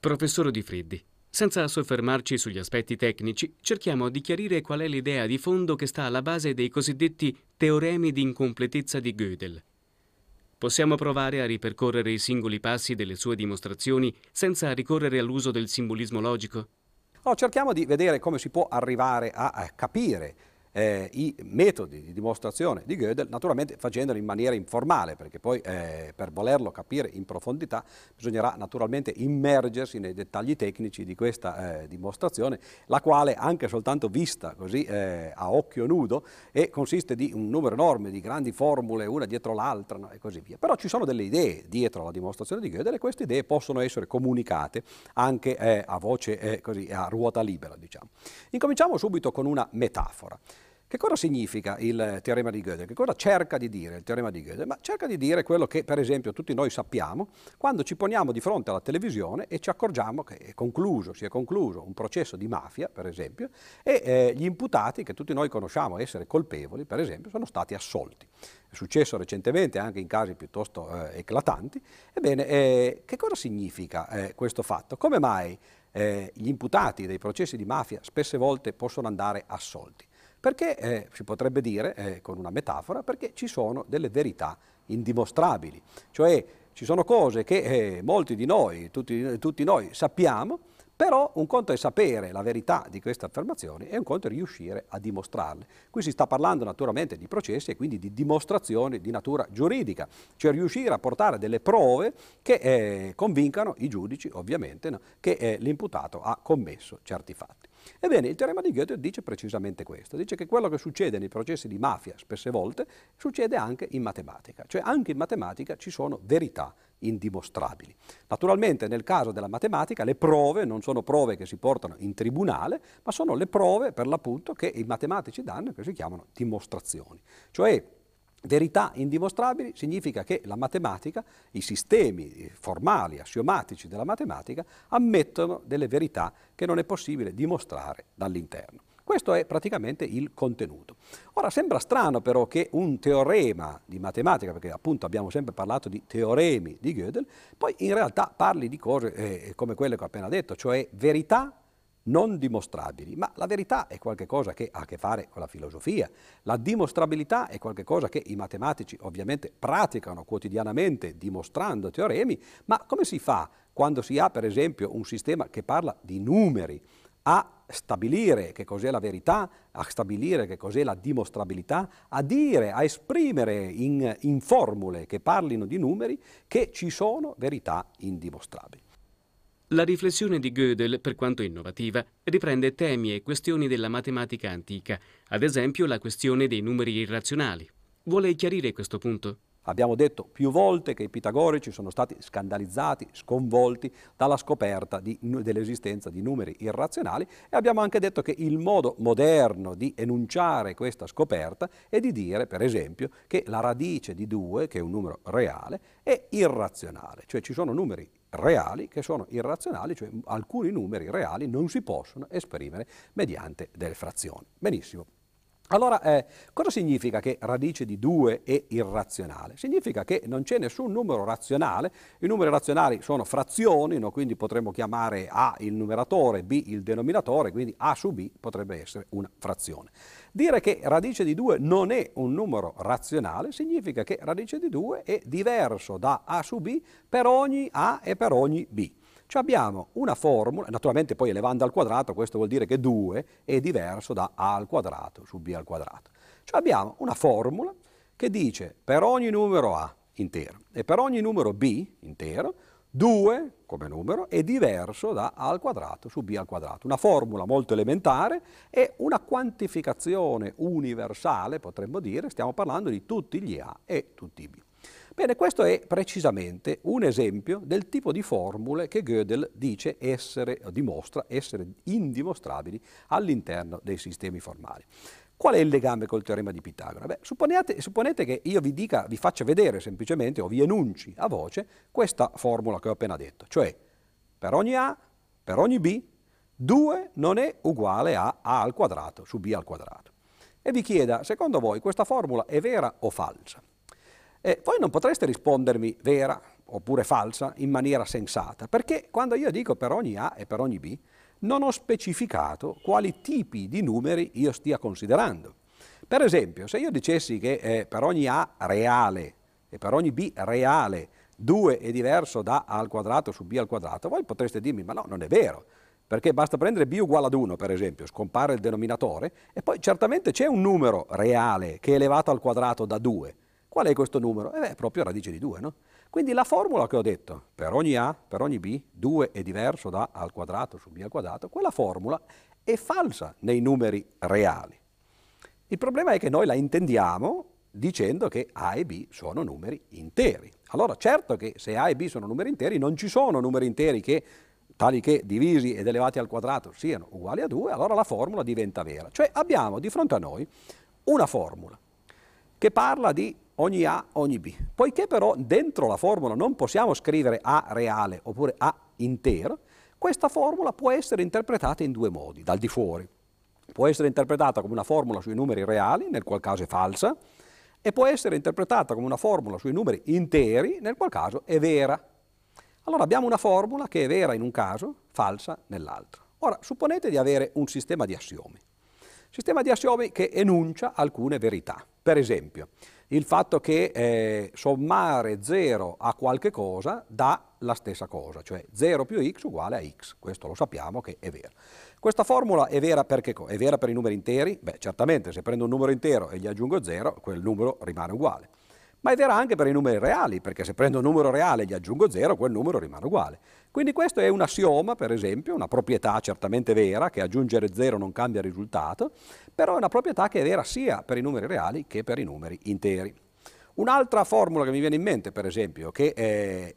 Professore Di Friddi, senza soffermarci sugli aspetti tecnici, cerchiamo di chiarire qual è l'idea di fondo che sta alla base dei cosiddetti teoremi di incompletezza di Gödel. Possiamo provare a ripercorrere i singoli passi delle sue dimostrazioni senza ricorrere all'uso del simbolismo logico? No, cerchiamo di vedere come si può arrivare a, a capire eh, i metodi di dimostrazione di Gödel, naturalmente facendolo in maniera informale, perché poi eh, per volerlo capire in profondità bisognerà naturalmente immergersi nei dettagli tecnici di questa eh, dimostrazione, la quale anche soltanto vista così eh, a occhio nudo e consiste di un numero enorme di grandi formule, una dietro l'altra no, e così via. Però ci sono delle idee dietro la dimostrazione di Gödel e queste idee possono essere comunicate anche eh, a voce eh, così, a ruota libera. Diciamo. Incominciamo subito con una metafora. Che cosa significa il teorema di Gödel? Che cosa cerca di dire il teorema di Gödel? Ma cerca di dire quello che per esempio tutti noi sappiamo quando ci poniamo di fronte alla televisione e ci accorgiamo che è concluso, si è concluso un processo di mafia, per esempio, e eh, gli imputati che tutti noi conosciamo essere colpevoli, per esempio, sono stati assolti. È successo recentemente anche in casi piuttosto eh, eclatanti. Ebbene, eh, che cosa significa eh, questo fatto? Come mai eh, gli imputati dei processi di mafia spesse volte possono andare assolti? Perché, eh, si potrebbe dire, eh, con una metafora, perché ci sono delle verità indimostrabili, cioè ci sono cose che eh, molti di noi, tutti, tutti noi sappiamo, però un conto è sapere la verità di queste affermazioni e un conto è riuscire a dimostrarle. Qui si sta parlando naturalmente di processi e quindi di dimostrazioni di natura giuridica, cioè riuscire a portare delle prove che eh, convincano i giudici, ovviamente, no, che eh, l'imputato ha commesso certi fatti. Ebbene, il teorema di Goethe dice precisamente questo, dice che quello che succede nei processi di mafia spesse volte succede anche in matematica, cioè anche in matematica ci sono verità indimostrabili. Naturalmente nel caso della matematica le prove non sono prove che si portano in tribunale, ma sono le prove per l'appunto che i matematici danno che si chiamano dimostrazioni. Cioè Verità indimostrabili significa che la matematica, i sistemi formali, assiomatici della matematica, ammettono delle verità che non è possibile dimostrare dall'interno. Questo è praticamente il contenuto. Ora sembra strano però che un teorema di matematica, perché appunto abbiamo sempre parlato di teoremi di Gödel, poi in realtà parli di cose eh, come quelle che ho appena detto, cioè verità non dimostrabili, ma la verità è qualcosa che ha a che fare con la filosofia, la dimostrabilità è qualcosa che i matematici ovviamente praticano quotidianamente dimostrando teoremi, ma come si fa quando si ha per esempio un sistema che parla di numeri a stabilire che cos'è la verità, a stabilire che cos'è la dimostrabilità, a dire, a esprimere in, in formule che parlino di numeri che ci sono verità indimostrabili. La riflessione di Gödel, per quanto innovativa, riprende temi e questioni della matematica antica, ad esempio la questione dei numeri irrazionali. Vuole chiarire questo punto? Abbiamo detto più volte che i pitagorici sono stati scandalizzati, sconvolti dalla scoperta di, dell'esistenza di numeri irrazionali e abbiamo anche detto che il modo moderno di enunciare questa scoperta è di dire, per esempio, che la radice di 2, che è un numero reale, è irrazionale, cioè ci sono numeri reali che sono irrazionali, cioè alcuni numeri reali non si possono esprimere mediante delle frazioni. Benissimo. Allora, eh, cosa significa che radice di 2 è irrazionale? Significa che non c'è nessun numero razionale, i numeri razionali sono frazioni, no? quindi potremmo chiamare A il numeratore, B il denominatore, quindi A su B potrebbe essere una frazione. Dire che radice di 2 non è un numero razionale significa che radice di 2 è diverso da A su B per ogni A e per ogni B. Cioè abbiamo una formula, naturalmente poi elevando al quadrato, questo vuol dire che 2 è diverso da a al quadrato su b al quadrato. Cioè abbiamo una formula che dice per ogni numero a intero e per ogni numero b intero, 2 come numero è diverso da a al quadrato su b al quadrato. Una formula molto elementare e una quantificazione universale, potremmo dire, stiamo parlando di tutti gli a e tutti i b. Bene, questo è precisamente un esempio del tipo di formule che Gödel dice essere, dimostra essere indimostrabili all'interno dei sistemi formali. Qual è il legame col teorema di Pitagora? Beh, supponete, supponete, che io vi dica, vi faccia vedere semplicemente o vi enunci a voce questa formula che ho appena detto, cioè per ogni A, per ogni B, 2 non è uguale a A al quadrato su B al quadrato. E vi chieda, secondo voi questa formula è vera o falsa? E voi non potreste rispondermi vera oppure falsa in maniera sensata, perché quando io dico per ogni A e per ogni B, non ho specificato quali tipi di numeri io stia considerando. Per esempio, se io dicessi che eh, per ogni A reale e per ogni B reale 2 è diverso da A al quadrato su B al quadrato, voi potreste dirmi ma no, non è vero, perché basta prendere b uguale ad 1 per esempio, scompare il denominatore e poi certamente c'è un numero reale che è elevato al quadrato da 2. Qual è questo numero? Eh beh, proprio radice di 2, no? Quindi la formula che ho detto, per ogni a, per ogni b, 2 è diverso da a al quadrato su b al quadrato, quella formula è falsa nei numeri reali. Il problema è che noi la intendiamo dicendo che a e b sono numeri interi. Allora certo che se a e b sono numeri interi, non ci sono numeri interi che tali che divisi ed elevati al quadrato siano uguali a 2, allora la formula diventa vera. Cioè abbiamo di fronte a noi una formula che parla di ogni A, ogni B. Poiché però dentro la formula non possiamo scrivere A reale oppure A intero, questa formula può essere interpretata in due modi, dal di fuori. Può essere interpretata come una formula sui numeri reali, nel qual caso è falsa, e può essere interpretata come una formula sui numeri interi, nel qual caso è vera. Allora abbiamo una formula che è vera in un caso, falsa nell'altro. Ora, supponete di avere un sistema di assiomi. Sistema di assiomi che enuncia alcune verità. Per esempio, il fatto che eh, sommare 0 a qualche cosa dà la stessa cosa, cioè 0 più x uguale a x. Questo lo sappiamo che è vero. Questa formula è vera perché è vera per i numeri interi? Beh, certamente se prendo un numero intero e gli aggiungo 0, quel numero rimane uguale ma è vera anche per i numeri reali, perché se prendo un numero reale e gli aggiungo 0, quel numero rimane uguale. Quindi questo è un assioma, per esempio, una proprietà certamente vera, che aggiungere 0 non cambia risultato, però è una proprietà che è vera sia per i numeri reali che per i numeri interi. Un'altra formula che mi viene in mente, per esempio, che è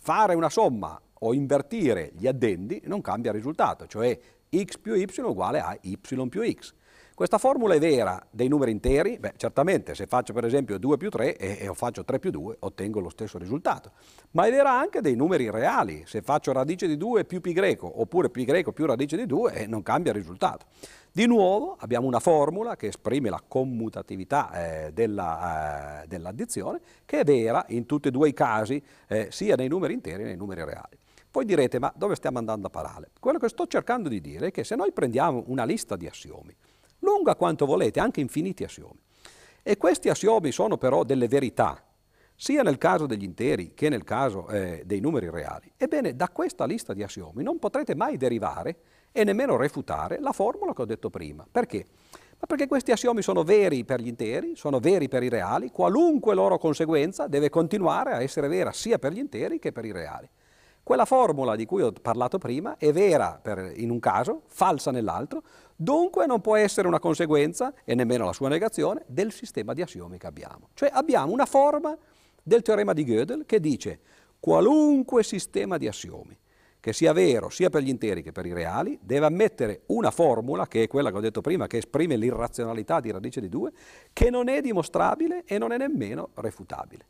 fare una somma o invertire gli addendi non cambia risultato, cioè x più y uguale a y più x. Questa formula è vera dei numeri interi? Beh, certamente se faccio per esempio 2 più 3 e, e faccio 3 più 2 ottengo lo stesso risultato. Ma è vera anche dei numeri reali. Se faccio radice di 2 più pi greco oppure pi greco più radice di 2 eh, non cambia il risultato. Di nuovo abbiamo una formula che esprime la commutatività eh, della, eh, dell'addizione che è vera in tutti e due i casi, eh, sia nei numeri interi che nei numeri reali. Poi direte, ma dove stiamo andando a parare? Quello che sto cercando di dire è che se noi prendiamo una lista di assiomi, lunga quanto volete, anche infiniti assiomi. E questi assiomi sono però delle verità, sia nel caso degli interi che nel caso eh, dei numeri reali. Ebbene, da questa lista di assiomi non potrete mai derivare e nemmeno refutare la formula che ho detto prima. Perché? Ma perché questi assiomi sono veri per gli interi, sono veri per i reali, qualunque loro conseguenza deve continuare a essere vera sia per gli interi che per i reali. Quella formula di cui ho parlato prima è vera per, in un caso, falsa nell'altro, dunque non può essere una conseguenza, e nemmeno la sua negazione, del sistema di assiomi che abbiamo. Cioè abbiamo una forma del teorema di Gödel che dice qualunque sistema di assiomi che sia vero sia per gli interi che per i reali, deve ammettere una formula, che è quella che ho detto prima, che esprime l'irrazionalità di radice di 2, che non è dimostrabile e non è nemmeno refutabile.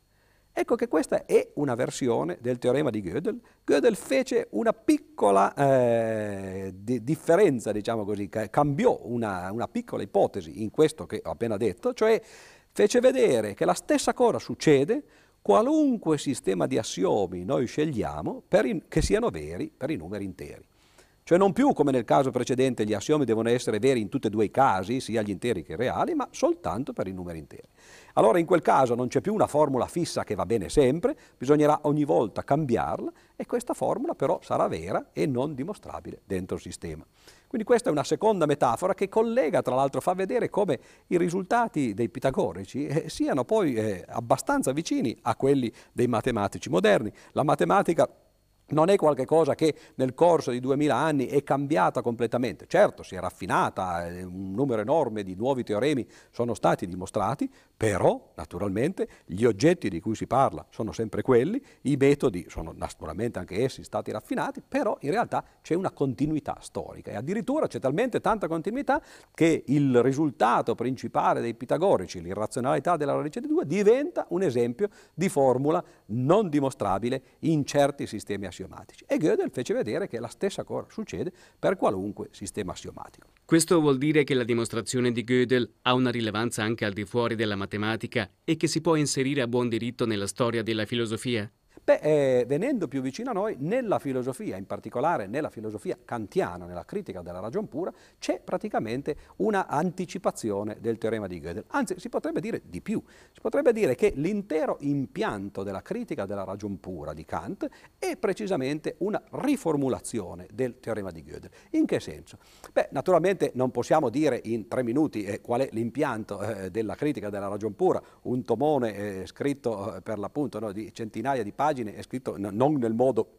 Ecco che questa è una versione del teorema di Gödel. Gödel fece una piccola eh, di differenza, diciamo così, cambiò una, una piccola ipotesi in questo che ho appena detto, cioè fece vedere che la stessa cosa succede qualunque sistema di assiomi noi scegliamo in, che siano veri per i numeri interi. Cioè non più come nel caso precedente gli assiomi devono essere veri in tutti e due i casi, sia gli interi che i reali, ma soltanto per i numeri interi. Allora in quel caso non c'è più una formula fissa che va bene sempre, bisognerà ogni volta cambiarla e questa formula però sarà vera e non dimostrabile dentro il sistema. Quindi questa è una seconda metafora che collega, tra l'altro fa vedere come i risultati dei pitagorici eh, siano poi eh, abbastanza vicini a quelli dei matematici moderni. La matematica non è qualcosa che nel corso di duemila anni è cambiata completamente. Certo, si è raffinata, eh, un numero enorme di nuovi teoremi sono stati dimostrati, però naturalmente gli oggetti di cui si parla sono sempre quelli, i metodi sono naturalmente anche essi stati raffinati, però in realtà c'è una continuità storica e addirittura c'è talmente tanta continuità che il risultato principale dei pitagorici, l'irrazionalità della radice di 2, diventa un esempio di formula non dimostrabile in certi sistemi assimilati assiomatici. E Gödel fece vedere che la stessa cosa succede per qualunque sistema assiomatico. Questo vuol dire che la dimostrazione di Gödel ha una rilevanza anche al di fuori della matematica e che si può inserire a buon diritto nella storia della filosofia? Beh, eh, venendo più vicino a noi, nella filosofia, in particolare nella filosofia kantiana, nella critica della ragion pura, c'è praticamente una anticipazione del teorema di Gödel. Anzi, si potrebbe dire di più. Si potrebbe dire che l'intero impianto della critica della ragion pura di Kant è precisamente una riformulazione del teorema di Gödel. In che senso? Beh, naturalmente non possiamo dire in tre minuti eh, qual è l'impianto eh, della critica della ragion pura, un tomone eh, scritto eh, per l'appunto no, di centinaia di pagine è scritto non nel modo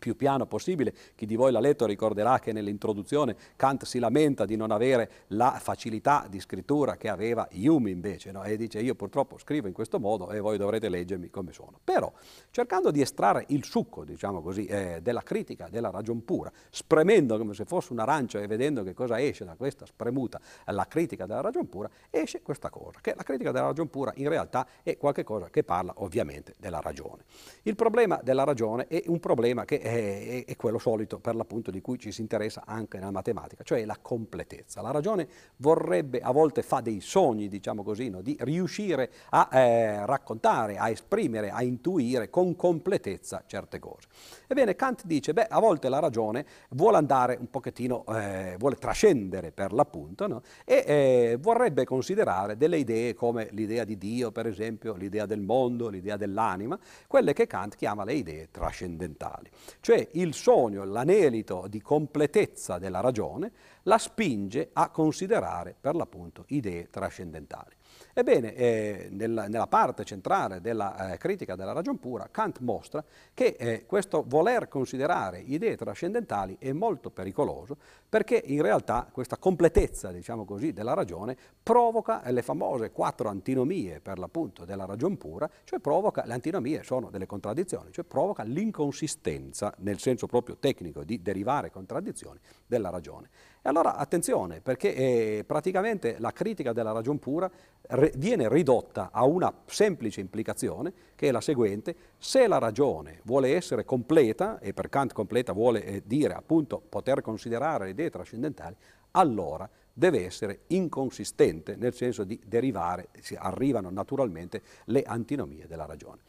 più piano possibile. Chi di voi l'ha letto ricorderà che nell'introduzione Kant si lamenta di non avere la facilità di scrittura che aveva Hume invece, no? e dice io purtroppo scrivo in questo modo e voi dovrete leggermi come sono. Però cercando di estrarre il succo, diciamo così, eh, della critica, della ragion pura, spremendo come se fosse un arancio e vedendo che cosa esce da questa spremuta, la critica della ragion pura, esce questa cosa, che la critica della ragion pura in realtà è qualcosa che parla ovviamente della ragione. Il problema della ragione è un problema che è, è, quello solito per l'appunto di cui ci si interessa anche nella matematica, cioè la completezza. La ragione vorrebbe, a volte fa dei sogni, diciamo così, no? di riuscire a eh, raccontare, a esprimere, a intuire con completezza certe cose. Ebbene, Kant dice, beh, a volte la ragione vuole andare un pochettino, eh, vuole trascendere per l'appunto, no? e eh, vorrebbe considerare delle idee come l'idea di Dio, per esempio, l'idea del mondo, l'idea dell'anima, quelle che Kant chiama le idee trascendentali. Cioè il sogno, l'anelito di completezza della ragione la spinge a considerare per l'appunto idee trascendentali. Ebbene, eh, nella, nella, parte centrale della eh, critica della ragion pura, Kant mostra che eh, questo voler considerare idee trascendentali è molto pericoloso perché in realtà questa completezza, diciamo così, della ragione provoca le famose quattro antinomie per l'appunto della ragion pura, cioè provoca, le antinomie sono delle contraddizioni, cioè provoca l'inconsistenza nel senso proprio tecnico di derivare contraddizioni della ragione. E allora attenzione, perché eh, praticamente la critica della ragion pura re, viene ridotta a una semplice implicazione, che è la seguente, se la ragione vuole essere completa, e per Kant completa vuole eh, dire appunto poter considerare le idee trascendentali, allora deve essere inconsistente, nel senso di derivare, arrivano naturalmente le antinomie della ragione.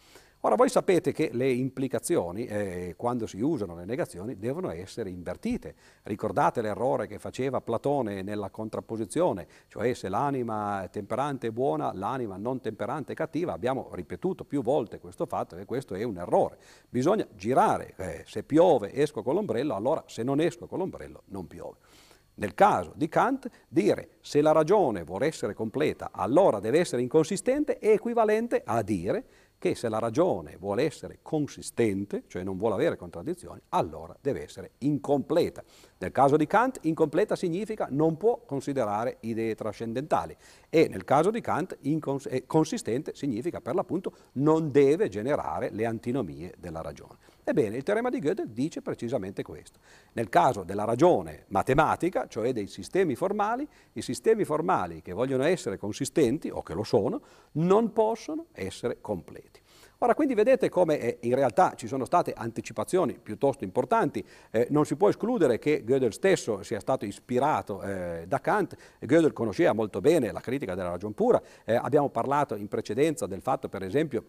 Ora voi sapete che le implicazioni, eh, quando si usano le negazioni, devono essere invertite. Ricordate l'errore che faceva Platone nella contrapposizione, cioè se l'anima temperante è buona, l'anima non temperante è cattiva. Abbiamo ripetuto più volte questo fatto e questo è un errore. Bisogna girare, eh, se piove esco con l'ombrello, allora se non esco con l'ombrello non piove. Nel caso di Kant, dire se la ragione vuole essere completa, allora deve essere inconsistente, è equivalente a dire che se la ragione vuole essere consistente, cioè non vuole avere contraddizioni, allora deve essere incompleta. Nel caso di Kant, incompleta significa non può considerare idee trascendentali e nel caso di Kant, eh, consistente significa per l'appunto non deve generare le antinomie della ragione. Ebbene, il teorema di Gödel dice precisamente questo. Nel caso della ragione matematica, cioè dei sistemi formali, i sistemi formali che vogliono essere consistenti, o che lo sono, non possono essere completi. Ora, quindi vedete come eh, in realtà ci sono state anticipazioni piuttosto importanti, eh, non si può escludere che Gödel stesso sia stato ispirato eh, da Kant, Gödel conosceva molto bene la critica della ragion pura, eh, abbiamo parlato in precedenza del fatto per esempio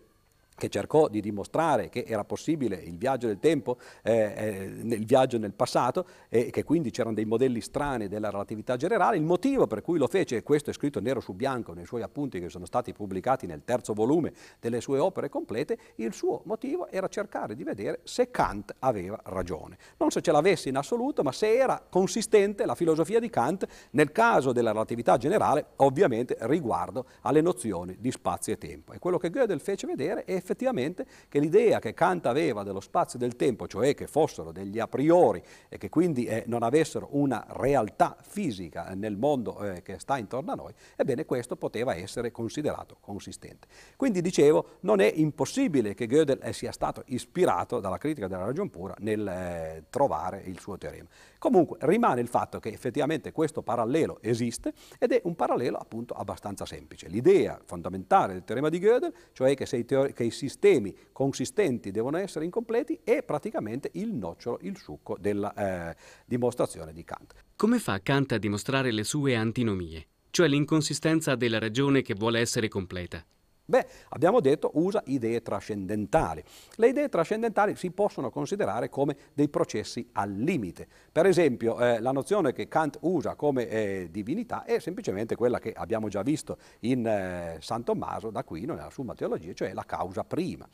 che cercò di dimostrare che era possibile il viaggio del tempo, eh, eh, il viaggio nel passato e che quindi c'erano dei modelli strani della relatività generale. Il motivo per cui lo fece, e questo è scritto nero su bianco nei suoi appunti che sono stati pubblicati nel terzo volume delle sue opere complete, il suo motivo era cercare di vedere se Kant aveva ragione. Non se ce l'avesse in assoluto, ma se era consistente la filosofia di Kant nel caso della relatività generale, ovviamente riguardo alle nozioni di spazio e tempo. E quello che Gödel fece vedere è effettivamente che l'idea che Kant aveva dello spazio e del tempo, cioè che fossero degli a priori e che quindi eh, non avessero una realtà fisica nel mondo eh, che sta intorno a noi, ebbene questo poteva essere considerato consistente. Quindi dicevo, non è impossibile che Gödel eh, sia stato ispirato dalla critica della ragion pura nel eh, trovare il suo teorema. Comunque rimane il fatto che effettivamente questo parallelo esiste ed è un parallelo appunto abbastanza semplice. L'idea fondamentale del teorema di Gödel, cioè che, i, teori- che i sistemi consistenti devono essere incompleti, è praticamente il nocciolo, il succo della eh, dimostrazione di Kant. Come fa Kant a dimostrare le sue antinomie, cioè l'inconsistenza della ragione che vuole essere completa? Beh, abbiamo detto usa idee trascendentali. Le idee trascendentali si possono considerare come dei processi al limite. Per esempio, eh, la nozione che Kant usa come eh, divinità è semplicemente quella che abbiamo già visto in eh, San Tommaso d'Aquino nella Summa Teologia, cioè la causa prima.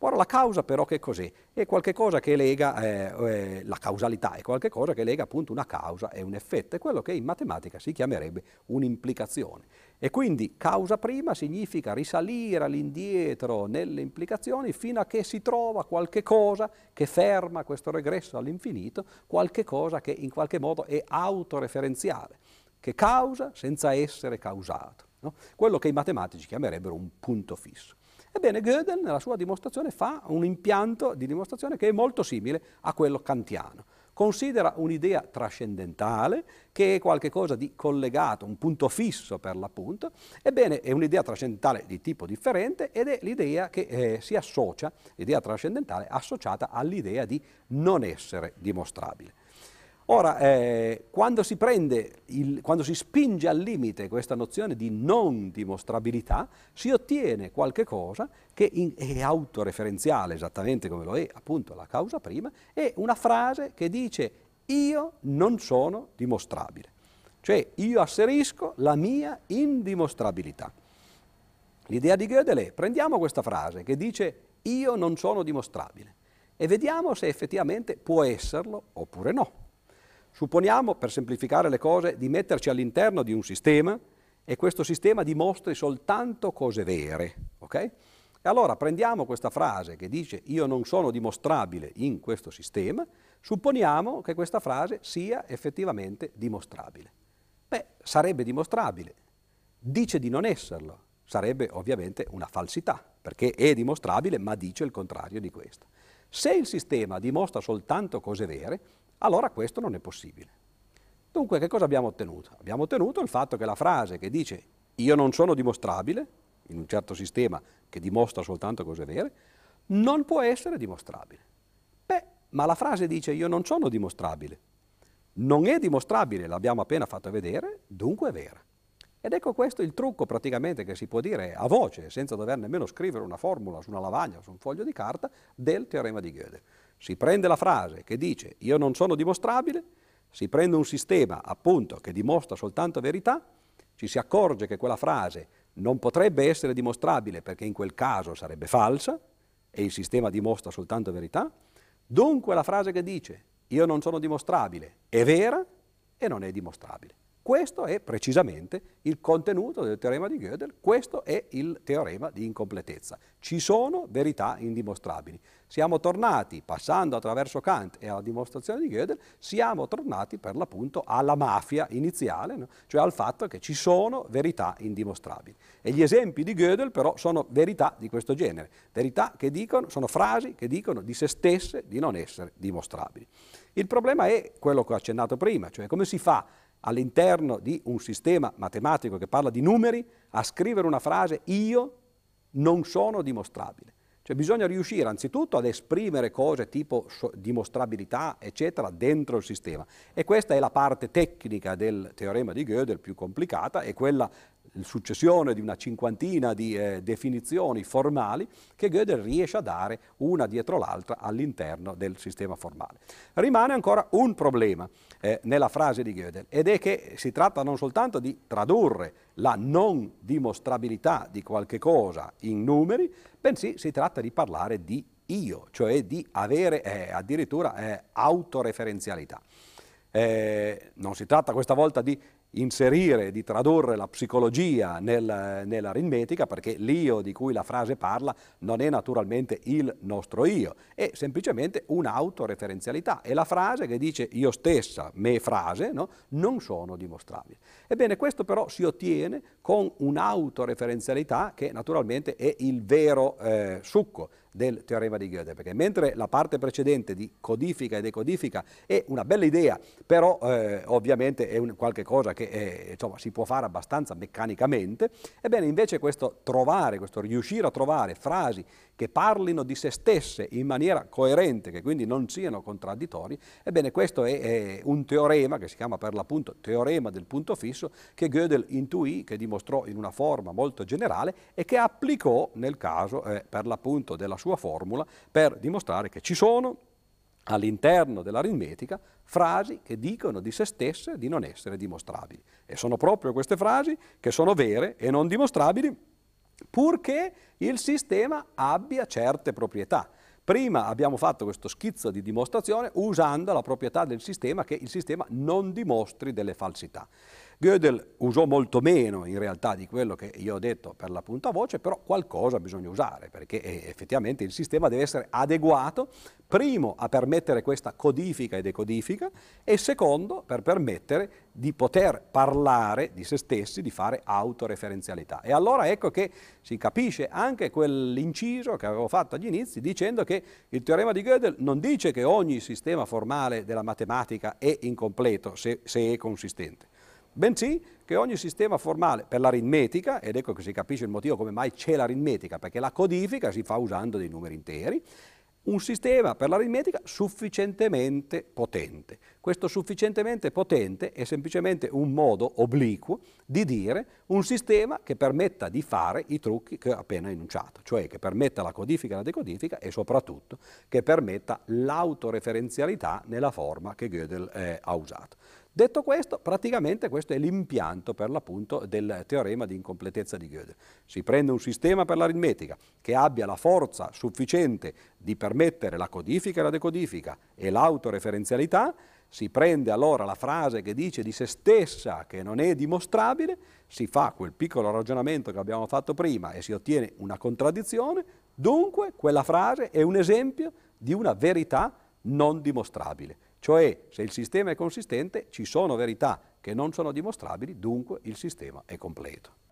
Ora la causa però che cos'è? È qualcosa che lega, eh, eh, la causalità è qualcosa che lega appunto una causa e un effetto, è quello che in matematica si chiamerebbe un'implicazione. E quindi causa prima significa risalire all'indietro nelle implicazioni fino a che si trova qualche cosa che ferma questo regresso all'infinito, qualche cosa che in qualche modo è autoreferenziale, che causa senza essere causato. No? Quello che i matematici chiamerebbero un punto fisso. Ebbene, Gödel nella sua dimostrazione fa un impianto di dimostrazione che è molto simile a quello kantiano. Considera un'idea trascendentale che è qualcosa di collegato, un punto fisso per l'appunto. Ebbene, è un'idea trascendentale di tipo differente ed è l'idea che eh, si associa, l'idea trascendentale associata all'idea di non essere dimostrabile. Ora, eh, quando, si il, quando si spinge al limite questa nozione di non dimostrabilità, si ottiene qualche cosa che in, è autoreferenziale, esattamente come lo è appunto la causa prima, è una frase che dice io non sono dimostrabile. Cioè io asserisco la mia indimostrabilità. L'idea di Gödel è, prendiamo questa frase che dice io non sono dimostrabile e vediamo se effettivamente può esserlo oppure no. Supponiamo, per semplificare le cose, di metterci all'interno di un sistema e questo sistema dimostri soltanto cose vere. Okay? E allora prendiamo questa frase che dice io non sono dimostrabile in questo sistema, supponiamo che questa frase sia effettivamente dimostrabile. Beh, sarebbe dimostrabile. Dice di non esserlo. Sarebbe ovviamente una falsità, perché è dimostrabile ma dice il contrario di questo. Se il sistema dimostra soltanto cose vere, allora questo non è possibile. Dunque che cosa abbiamo ottenuto? Abbiamo ottenuto il fatto che la frase che dice io non sono dimostrabile, in un certo sistema che dimostra soltanto cose vere, non può essere dimostrabile. Beh, ma la frase dice io non sono dimostrabile. Non è dimostrabile, l'abbiamo appena fatto vedere, dunque è vera. Ed ecco questo il trucco praticamente che si può dire a voce, senza dover nemmeno scrivere una formula su una lavagna o su un foglio di carta, del teorema di Gödel. Si prende la frase che dice io non sono dimostrabile, si prende un sistema appunto che dimostra soltanto verità, ci si accorge che quella frase non potrebbe essere dimostrabile perché in quel caso sarebbe falsa e il sistema dimostra soltanto verità, dunque la frase che dice io non sono dimostrabile è vera e non è dimostrabile. Questo è precisamente il contenuto del teorema di Gödel, questo è il teorema di incompletezza. Ci sono verità indimostrabili. Siamo tornati, passando attraverso Kant e alla dimostrazione di Gödel, siamo tornati per l'appunto alla mafia iniziale, no? cioè al fatto che ci sono verità indimostrabili. E gli esempi di Gödel però sono verità di questo genere, verità che dicono, sono frasi che dicono di se stesse di non essere dimostrabili. Il problema è quello che ho accennato prima, cioè come si fa all'interno di un sistema matematico che parla di numeri a scrivere una frase io non sono dimostrabile. Cioè bisogna riuscire anzitutto ad esprimere cose tipo dimostrabilità, eccetera, dentro il sistema. E questa è la parte tecnica del teorema di Gödel più complicata, è quella successione di una cinquantina di eh, definizioni formali che Gödel riesce a dare una dietro l'altra all'interno del sistema formale. Rimane ancora un problema eh, nella frase di Gödel ed è che si tratta non soltanto di tradurre la non dimostrabilità di qualche cosa in numeri, bensì si tratta di parlare di io, cioè di avere eh, addirittura eh, autoreferenzialità. Eh, non si tratta questa volta di inserire, di tradurre la psicologia nel, nell'aritmetica, perché l'io di cui la frase parla non è naturalmente il nostro io, è semplicemente un'autoreferenzialità. È la frase che dice io stessa, me frase, no? non sono dimostrabili. Ebbene, questo però si ottiene con un'autoreferenzialità che naturalmente è il vero eh, succo del teorema di Gödel, perché mentre la parte precedente di codifica e decodifica è una bella idea, però eh, ovviamente è un, qualche cosa che è, insomma, si può fare abbastanza meccanicamente, ebbene invece questo trovare, questo riuscire a trovare frasi che parlino di se stesse in maniera coerente, che quindi non siano contraddittori, ebbene questo è, è un teorema che si chiama per l'appunto teorema del punto fisso che Gödel intuì, che dimostrò in una forma molto generale e che applicò nel caso eh, per l'appunto della sua formula per dimostrare che ci sono all'interno dell'aritmetica frasi che dicono di se stesse di non essere dimostrabili. E sono proprio queste frasi che sono vere e non dimostrabili purché il sistema abbia certe proprietà. Prima abbiamo fatto questo schizzo di dimostrazione usando la proprietà del sistema che il sistema non dimostri delle falsità. Gödel usò molto meno in realtà di quello che io ho detto per la punta voce, però qualcosa bisogna usare perché eh, effettivamente il sistema deve essere adeguato, primo a permettere questa codifica e decodifica e secondo per permettere di poter parlare di se stessi, di fare autoreferenzialità. E allora ecco che si capisce anche quell'inciso che avevo fatto agli inizi dicendo che il teorema di Gödel non dice che ogni sistema formale della matematica è incompleto se, se è consistente bensì che ogni sistema formale per l'aritmetica, ed ecco che si capisce il motivo come mai c'è l'aritmetica, perché la codifica si fa usando dei numeri interi, un sistema per l'aritmetica sufficientemente potente. Questo sufficientemente potente è semplicemente un modo obliquo di dire un sistema che permetta di fare i trucchi che ho appena enunciato, cioè che permetta la codifica e la decodifica e soprattutto che permetta l'autoreferenzialità nella forma che Gödel eh, ha usato. Detto questo, praticamente questo è l'impianto per l'appunto del teorema di incompletezza di Gödel. Si prende un sistema per l'aritmetica che abbia la forza sufficiente di permettere la codifica e la decodifica e l'autoreferenzialità, si prende allora la frase che dice di se stessa che non è dimostrabile, si fa quel piccolo ragionamento che abbiamo fatto prima e si ottiene una contraddizione, dunque quella frase è un esempio di una verità non dimostrabile. Cioè, se il sistema è consistente, ci sono verità che non sono dimostrabili, dunque il sistema è completo.